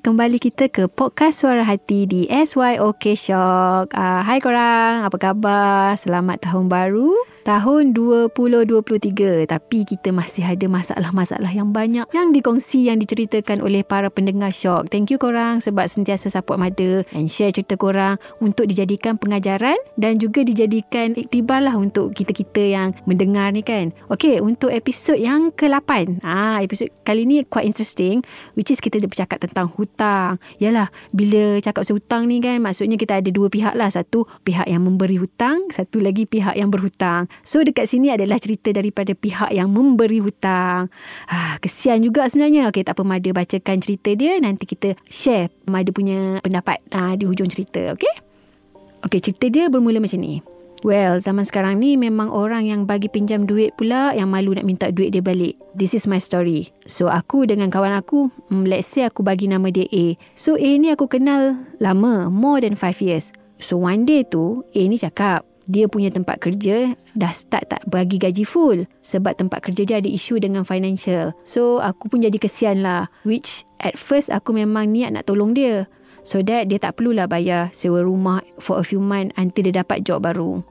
Kembali kita ke podcast Suara Hati di SYOK Shock. Uh, hai korang, apa khabar? Selamat tahun baru tahun 2023 tapi kita masih ada masalah-masalah yang banyak yang dikongsi yang diceritakan oleh para pendengar shock thank you korang sebab sentiasa support Mada and share cerita korang untuk dijadikan pengajaran dan juga dijadikan iktibar lah untuk kita-kita yang mendengar ni kan. Ok untuk episod yang ke-8 ah, episod kali ni quite interesting which is kita bercakap tentang hutang. Yalah bila cakap pasal hutang ni kan maksudnya kita ada dua pihak lah. Satu pihak yang memberi hutang satu lagi pihak yang berhutang So dekat sini adalah cerita daripada pihak yang memberi hutang. Ha, kesian juga sebenarnya. Okey tak apa Mada bacakan cerita dia. Nanti kita share Mada punya pendapat ha, di hujung cerita. Okey? Okey cerita dia bermula macam ni. Well, zaman sekarang ni memang orang yang bagi pinjam duit pula yang malu nak minta duit dia balik. This is my story. So, aku dengan kawan aku, mm, let's say aku bagi nama dia A. So, A ni aku kenal lama, more than 5 years. So, one day tu, A ni cakap, dia punya tempat kerja dah start tak bagi gaji full sebab tempat kerja dia ada isu dengan financial. So aku pun jadi kesian lah. Which at first aku memang niat nak tolong dia. So that dia tak perlulah bayar sewa rumah for a few months until dia dapat job baru.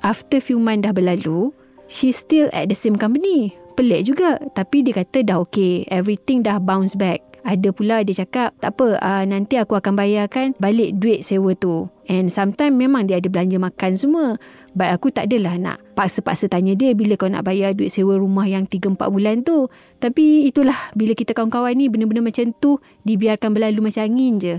After few months dah berlalu, she still at the same company. Pelik juga. Tapi dia kata dah okay. Everything dah bounce back. Ada pula dia cakap, tak apa, uh, nanti aku akan bayarkan balik duit sewa tu. And sometimes memang dia ada belanja makan semua. But aku tak adalah nak paksa-paksa tanya dia bila kau nak bayar duit sewa rumah yang 3-4 bulan tu. Tapi itulah, bila kita kawan-kawan ni benda-benda macam tu, dibiarkan berlalu macam angin je.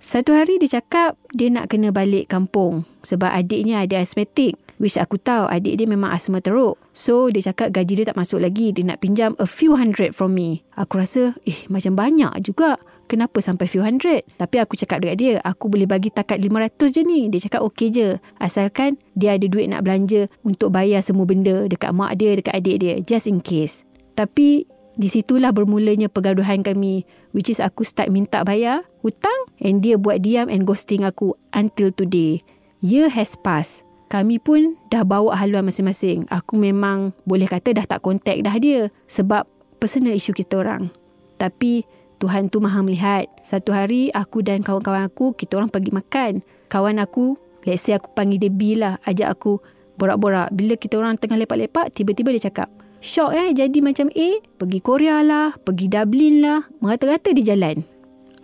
Satu hari dia cakap dia nak kena balik kampung sebab adiknya ada asmetik. Which aku tahu adik dia memang asma teruk. So dia cakap gaji dia tak masuk lagi. Dia nak pinjam a few hundred from me. Aku rasa eh macam banyak juga. Kenapa sampai few hundred? Tapi aku cakap dekat dia, aku boleh bagi takat 500 je ni. Dia cakap okey je. Asalkan dia ada duit nak belanja untuk bayar semua benda dekat mak dia, dekat adik dia. Just in case. Tapi di situlah bermulanya pergaduhan kami. Which is aku start minta bayar hutang and dia buat diam and ghosting aku until today. Year has passed kami pun dah bawa haluan masing-masing. Aku memang boleh kata dah tak kontak dah dia sebab personal issue kita orang. Tapi Tuhan tu maha melihat. Satu hari aku dan kawan-kawan aku, kita orang pergi makan. Kawan aku, let's say aku panggil dia B lah, ajak aku borak-borak. Bila kita orang tengah lepak-lepak, tiba-tiba dia cakap, Shock eh, jadi macam A, pergi Korea lah, pergi Dublin lah, merata-rata di jalan.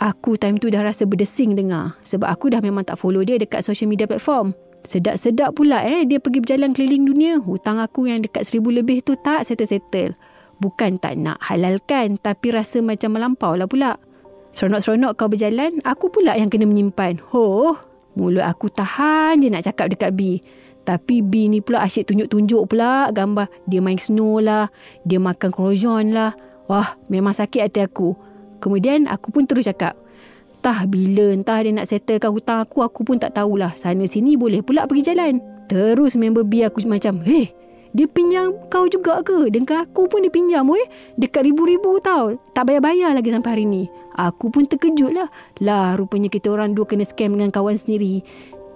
Aku time tu dah rasa berdesing dengar sebab aku dah memang tak follow dia dekat social media platform. Sedap-sedap pula eh dia pergi berjalan keliling dunia. Hutang aku yang dekat seribu lebih tu tak settle-settle. Bukan tak nak halalkan tapi rasa macam melampau lah pula. Seronok-seronok kau berjalan, aku pula yang kena menyimpan. Ho, mulut aku tahan je nak cakap dekat B. Tapi B ni pula asyik tunjuk-tunjuk pula gambar dia main snow lah, dia makan croissant lah. Wah, memang sakit hati aku. Kemudian aku pun terus cakap, Entah bila entah dia nak settlekan hutang aku, aku pun tak tahulah. Sana sini boleh pula pergi jalan. Terus member B aku macam, eh, dia pinjam kau juga ke? Dengan aku pun dia pinjam weh. Dekat ribu-ribu tau. Tak bayar-bayar lagi sampai hari ni. Aku pun terkejut lah. Lah rupanya kita orang dua kena scam dengan kawan sendiri.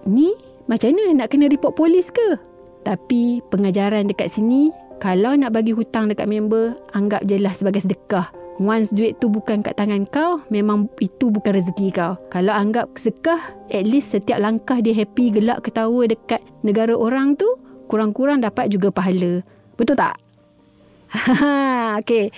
Ni macam mana nak kena report polis ke? Tapi pengajaran dekat sini, kalau nak bagi hutang dekat member, anggap je lah sebagai sedekah. Once duit tu bukan kat tangan kau, memang itu bukan rezeki kau. Kalau anggap sedekah, at least setiap langkah dia happy, gelak, ketawa dekat negara orang tu, kurang-kurang dapat juga pahala. Betul tak? okay.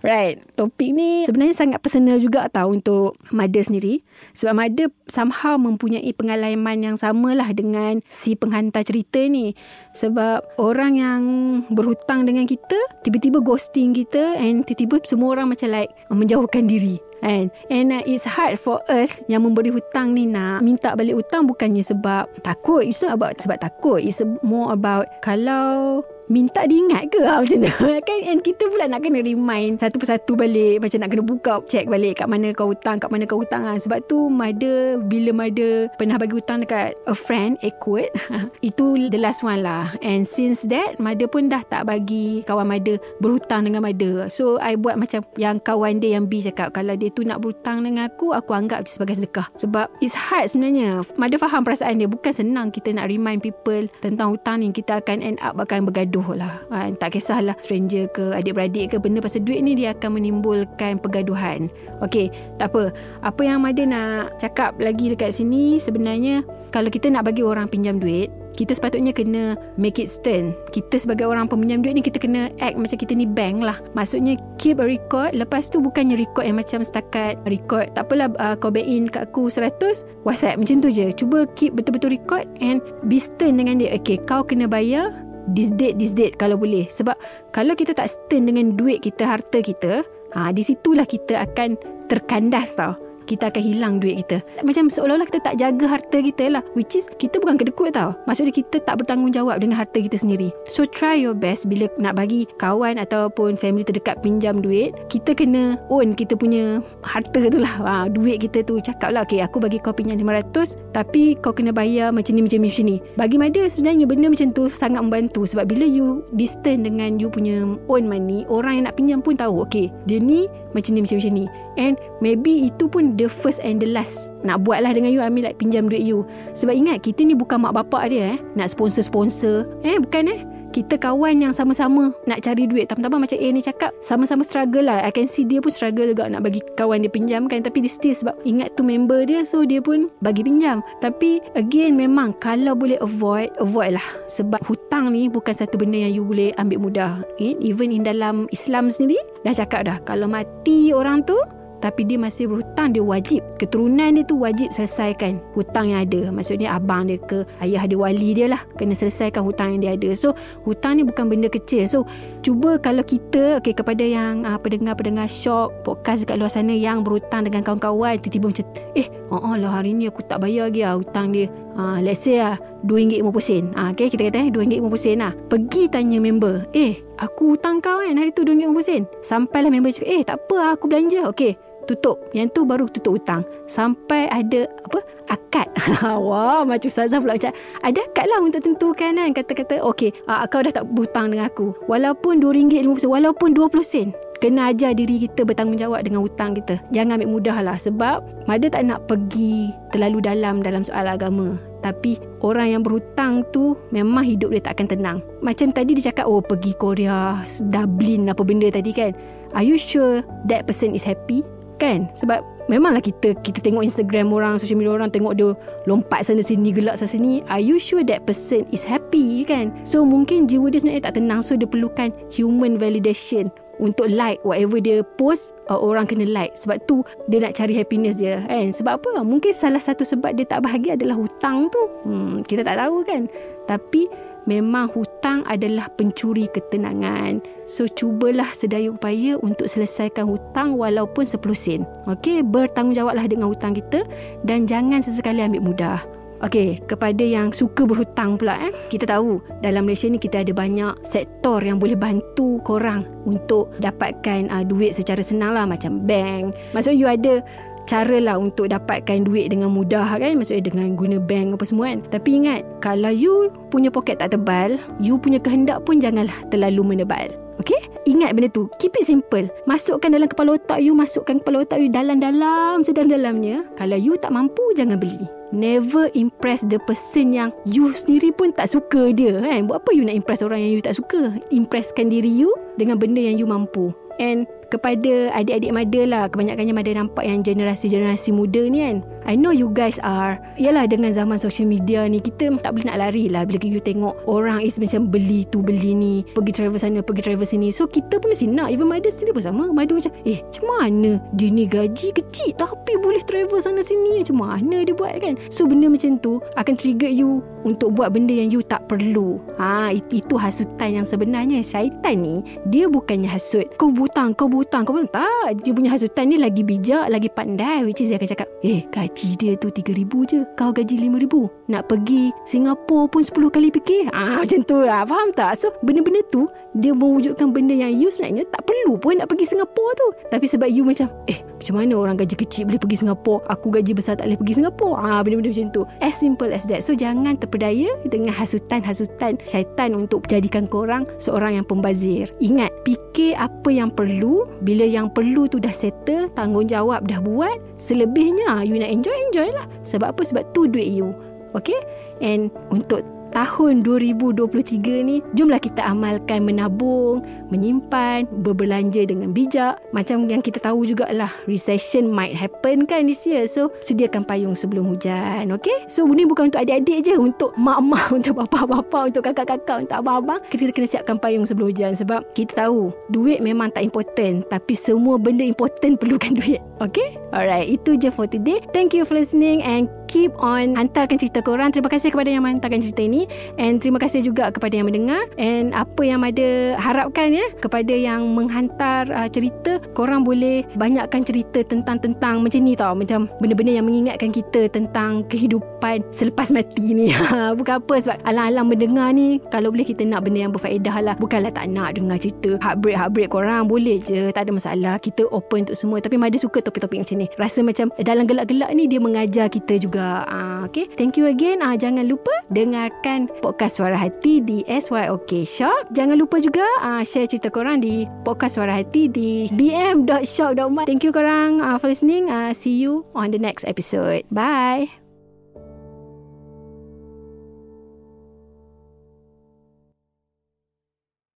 Right. Topik ni sebenarnya sangat personal juga tau untuk Mada sendiri. Sebab Mada somehow mempunyai pengalaman yang samalah dengan si penghantar cerita ni. Sebab orang yang berhutang dengan kita, tiba-tiba ghosting kita and tiba-tiba semua orang macam like menjauhkan diri. And, and uh, it's hard for us yang memberi hutang ni nak minta balik hutang bukannya sebab takut. It's not about sebab takut. It's more about kalau minta diingat ke? Ha, macam tu. Kan? And kita pula nak kena remind satu persatu balik. Macam nak kena buka check balik kat mana kau hutang kat mana kau hutang ha. sebab tu mother bila mother pernah bagi hutang dekat a friend Equid itu the last one lah. And since that mother pun dah tak bagi kawan mother berhutang dengan mother. So I buat macam yang kawan dia yang B cakap kalau dia tu nak berhutang dengan aku aku anggap je sebagai sedekah. Sebab it's hard sebenarnya. Mother faham perasaan dia. Bukan senang kita nak remind people tentang hutang ni. Kita akan end up akan bergaduh gaduh lah. Ha, Tak kisahlah stranger ke adik-beradik ke Benda pasal duit ni dia akan menimbulkan pergaduhan. Okey, tak apa. Apa yang Mada nak cakap lagi dekat sini? Sebenarnya Kalau kita nak bagi orang pinjam duit kita sepatutnya kena make it stern. Kita sebagai orang peminjam duit ni kita kena act macam kita ni bank lah. Maksudnya keep a record. Lepas tu bukannya record yang macam setakat record. Tak apalah uh, kau back in kat aku 100. WhatsApp macam tu je. Cuba keep betul-betul record and be stern dengan dia. Okay kau kena bayar this date this date kalau boleh sebab kalau kita tak stern dengan duit kita harta kita ha di situlah kita akan terkandas tau kita akan hilang duit kita. Macam seolah-olah kita tak jaga harta kita lah. Which is, kita bukan kedekut tau. Maksudnya kita tak bertanggungjawab dengan harta kita sendiri. So, try your best bila nak bagi kawan ataupun family terdekat pinjam duit. Kita kena own kita punya harta tu lah. Ha, duit kita tu. Cakap lah, okay, aku bagi kau pinjam 500 tapi kau kena bayar macam ni, macam ni, macam ni. Bagi Mada sebenarnya benda macam tu sangat membantu. Sebab bila you distant dengan you punya own money, orang yang nak pinjam pun tahu, okay, dia ni macam ni, macam ni. And maybe itu pun the first and the last. Nak buat lah dengan you ambil like pinjam duit you. Sebab ingat kita ni bukan mak bapak dia eh. Nak sponsor-sponsor. Eh bukan eh. Kita kawan yang sama-sama nak cari duit. Tambah-tambah macam A ni cakap Sama-sama struggle lah. I can see dia pun struggle juga Nak bagi kawan dia pinjam kan. Tapi dia still sebab Ingat tu member dia So dia pun bagi pinjam. Tapi again memang Kalau boleh avoid Avoid lah. Sebab hutang ni Bukan satu benda yang you boleh ambil mudah. Eh? Even in dalam Islam sendiri Dah cakap dah Kalau mati orang tu tapi dia masih berhutang dia wajib. Keturunan dia tu wajib selesaikan hutang yang ada. Maksudnya abang dia ke ayah dia wali dia lah kena selesaikan hutang yang dia ada. So hutang ni bukan benda kecil. So cuba kalau kita okay, kepada yang uh, pendengar-pendengar shop podcast dekat luar sana yang berhutang dengan kawan-kawan tiba-tiba macam eh oh, oh lah hari ni aku tak bayar lagi lah hutang dia. Uh, let's say lah RM2.50 uh, okay, kita kata eh RM2.50 lah. Pergi tanya member eh aku hutang kau kan hari tu RM2.50 sampailah member cakap eh tak apa aku belanja. Okay tutup. Yang tu baru tutup hutang. Sampai ada apa akad. Wah macam Ustazah pula macam ada akad lah untuk tentukan kan. Kata-kata okey uh, kau dah tak berhutang dengan aku. Walaupun RM2.50 walaupun 20 sen kena ajar diri kita bertanggungjawab dengan hutang kita. Jangan ambil mudah lah sebab Mada tak nak pergi terlalu dalam dalam soal agama. Tapi orang yang berhutang tu memang hidup dia tak akan tenang. Macam tadi dia cakap oh pergi Korea Dublin apa benda tadi kan. Are you sure that person is happy kan? Sebab memanglah kita kita tengok Instagram orang social media orang tengok dia lompat sana sini gelak sana sini. Are you sure that person is happy kan? So mungkin jiwa dia sebenarnya tak tenang. So dia perlukan human validation untuk like whatever dia post uh, orang kena like. Sebab tu dia nak cari happiness dia kan? Sebab apa? Mungkin salah satu sebab dia tak bahagia adalah hutang tu. Hmm, kita tak tahu kan? Tapi memang hutang adalah pencuri ketenangan. So cubalah sedaya upaya untuk selesaikan hutang walaupun 10 sen. Okey, bertanggungjawablah dengan hutang kita dan jangan sesekali ambil mudah. Okey, kepada yang suka berhutang pula eh. Kita tahu dalam Malaysia ni kita ada banyak sektor yang boleh bantu korang untuk dapatkan uh, duit secara senang lah macam bank. Maksud you ada cara lah untuk dapatkan duit dengan mudah kan maksudnya dengan guna bank apa semua kan tapi ingat kalau you punya poket tak tebal you punya kehendak pun janganlah terlalu menebal Okay? Ingat benda tu. Keep it simple. Masukkan dalam kepala otak you. Masukkan kepala otak you dalam-dalam. Sedalam-dalamnya. Kalau you tak mampu, jangan beli. Never impress the person yang you sendiri pun tak suka dia. Kan? Buat apa you nak impress orang yang you tak suka? Impresskan diri you dengan benda yang you mampu. And kepada adik-adik mada lah kebanyakannya mada nampak yang generasi-generasi muda ni kan. I know you guys are Yalah dengan zaman social media ni Kita tak boleh nak lari lah Bila you tengok Orang is macam beli tu beli ni Pergi travel sana Pergi travel sini. So kita pun mesti nak. Even mother sendiri pun sama. Mother macam Eh macam mana? Dia ni gaji kecil Tapi boleh travel sana sini. Macam mana dia buat kan? So benda macam tu Akan trigger you Untuk buat benda yang you tak perlu. Ha, itu hasutan yang sebenarnya Syaitan ni Dia bukannya hasut. Kau butang Kau butang Kau butang. Tak Dia punya hasutan ni Lagi bijak Lagi pandai. Which is dia akan cakap Eh gaji dia tu RM3,000 je. Kau gaji RM5,000 Nak pergi Singapura pun 10 kali fikir. Ah, Macam tu lah. Faham tak? So benda-benda tu Dia mewujudkan benda yang you sebenarnya Tak perlu pun nak pergi Singapura tu. Tapi sebab you macam Eh macam mana orang gaji kecil boleh pergi Singapura? Aku gaji besar tak boleh pergi Singapura. Ah, Benda-benda macam tu. As simple as that. So jangan terpedaya Dengan hasutan-hasutan Syaitan untuk jadikan korang Seorang yang pembazir. Ingat Fikir apa yang perlu Bila yang perlu tu dah settle Tanggungjawab dah buat Selebihnya You nak enjoy Enjoy lah. Sebab apa? Sebab tu duit you Okay And untuk tahun 2023 ni jomlah kita amalkan menabung, menyimpan, berbelanja dengan bijak. Macam yang kita tahu jugalah recession might happen kan this year. So sediakan payung sebelum hujan. Okay? So ini bukan untuk adik-adik je, untuk mak-mak, untuk bapa-bapa, untuk kakak-kakak, untuk abang-abang. Kita kena siapkan payung sebelum hujan sebab kita tahu duit memang tak important tapi semua benda important perlukan duit. Okay? Alright, itu je for today. Thank you for listening and keep on hantarkan cerita korang. Terima kasih kepada yang menghantarkan cerita ini. And terima kasih juga kepada yang mendengar. And apa yang ada harapkan ya kepada yang menghantar uh, cerita korang boleh banyakkan cerita tentang-tentang macam ni tau. Macam benda-benda yang mengingatkan kita tentang kehidupan selepas mati ni. Bukan apa sebab alang-alang mendengar ni kalau boleh kita nak benda yang berfaedah lah. Bukanlah tak nak dengar cerita heartbreak heartbreak korang. Boleh je tak ada masalah. Kita open untuk semua. Tapi Mada suka topik-topik macam ni. Rasa macam dalam gelak-gelak ni dia mengajar kita juga uh, okay thank you again uh, jangan lupa dengarkan podcast Suara Hati di SYOK Shop. Jangan lupa juga uh, share cerita korang di podcast Suara Hati di bm.shock.my. Thank you korang uh, for listening. Uh, see you on the next episode. Bye.